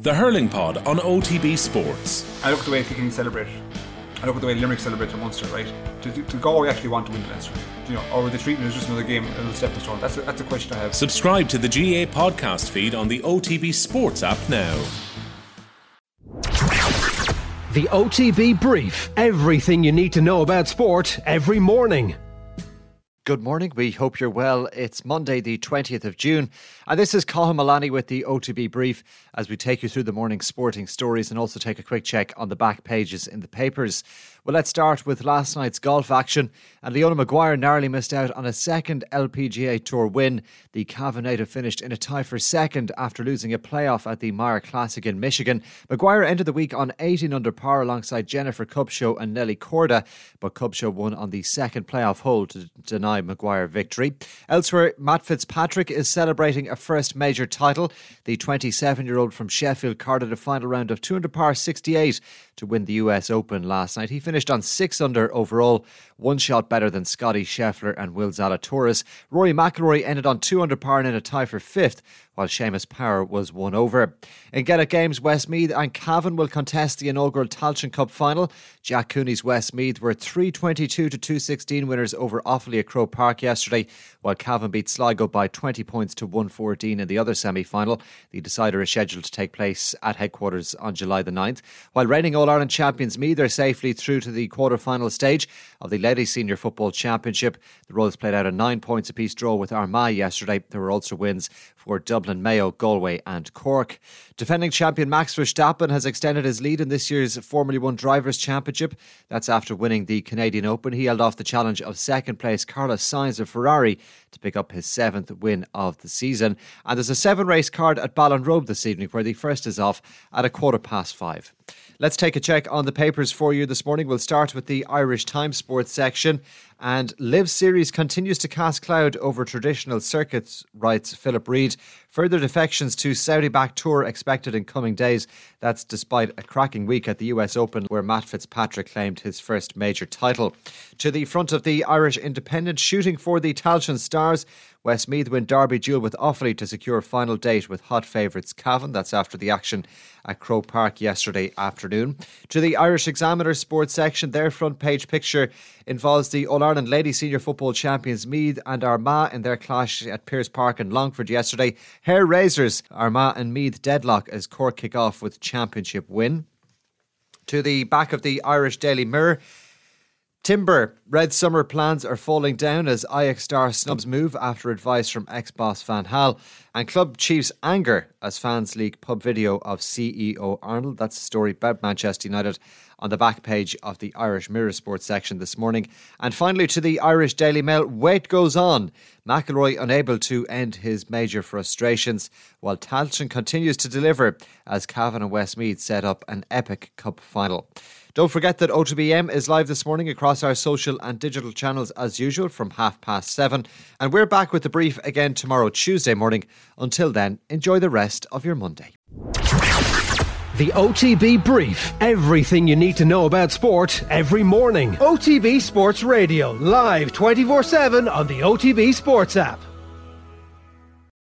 The Hurling Pod on OTB Sports. I look at the way Kilkenny celebrate. I look at the way Limerick celebrate in Munster, right? To, to, to go, actually want to win the Leinster. You know, or are they treating it as just another game, another stepping stone? That's a, that's a question I have. Subscribe to the GA podcast feed on the OTB Sports app now. The OTB Brief. Everything you need to know about sport every morning. Good morning. We hope you're well. It's Monday, the 20th of June, and this is Cathal Mullaney with the OTB Brief as we take you through the morning sporting stories and also take a quick check on the back pages in the papers. Well, let's start with last night's golf action. And Leona Maguire narrowly missed out on a second LPGA Tour win. The Cavan finished in a tie for second after losing a playoff at the Meijer Classic in Michigan. Maguire ended the week on 18 under par alongside Jennifer Kupcho and Nelly Korda, but Kupcho won on the second playoff hole to deny Maguire victory. Elsewhere, Matt Fitzpatrick is celebrating a first major title. The 27 year old from Sheffield carded a final round of 200 par 68 to win the US Open last night. He finished on six under overall, one shot better than Scotty Scheffler and Will Zalatoris. Rory McIlroy ended on two under par and in a tie for fifth, while Seamus Power was one over. In Gaelic Games, Westmeath and Cavan will contest the inaugural Tailteann Cup final. Jack Cooney's Westmeath were 322 to 216 winners over Offaly at Croke Park yesterday, while Cavan beat Sligo by 20 points to 114 in the other semi final. The decider is scheduled to take place at headquarters on July the 9th, while reigning All Ireland champions Meath are safely through to the quarter final stage of the Ladies Senior Football Championship. The Royals played out a nine points apiece draw with Armagh yesterday. There were also wins for Dublin, Mayo, Galway, and Cork. Defending champion Max Verstappen has extended his lead in this year's Formula One Drivers' Championship. That's after winning the Canadian Open. He held off the challenge of second place Carlos Sainz of Ferrari to pick up his seventh win of the season. And there's a seven race card at Ballinrobe this evening, where the first is off at a quarter past five. Let's take a check on the papers for you this morning. We'll start with the Irish Times Sports section. And LIV Series continues to cast cloud over traditional circuits, writes Philip Reid. Further defections to Saudi backed tour expected in coming days. That's despite a cracking week at the US Open, where Matt Fitzpatrick claimed his first major title. To the front of the Irish Independent, shooting for the Tailteann Stars. Westmeath win Derby duel with Offaly to secure final date with hot favourites Cavan. That's after the action at Croke Park yesterday afternoon. To the Irish Examiner sports section, their front page picture involves the All Ireland Lady Senior Football Champions Meath and Armagh in their clash at Pearse Park in Longford yesterday. Hair raisers, Armagh and Meath deadlock as Cork kick off with championship win. To the back of the Irish Daily Mirror, Timber, Red Summer plans are falling down as Ajax star snubs move after advice from ex boss Van Gaal, And club chiefs anger as fans leak pub video of CEO Arnold. That's a story about Manchester United on the back page of the Irish Mirror Sports section this morning. And finally, to the Irish Daily Mail, wait goes on. McIlroy unable to end his major frustrations, while Tailteann continues to deliver as Cavan and Westmeath set up an epic cup final. Don't forget that OTB AM is live this morning across our social and digital channels as usual from half past seven. And we're back with the brief again tomorrow, Tuesday morning. Until then, enjoy the rest of your Monday. The OTB Brief. Everything you need to know about sport every morning. OTB Sports Radio, live 24 7 on the OTB Sports app.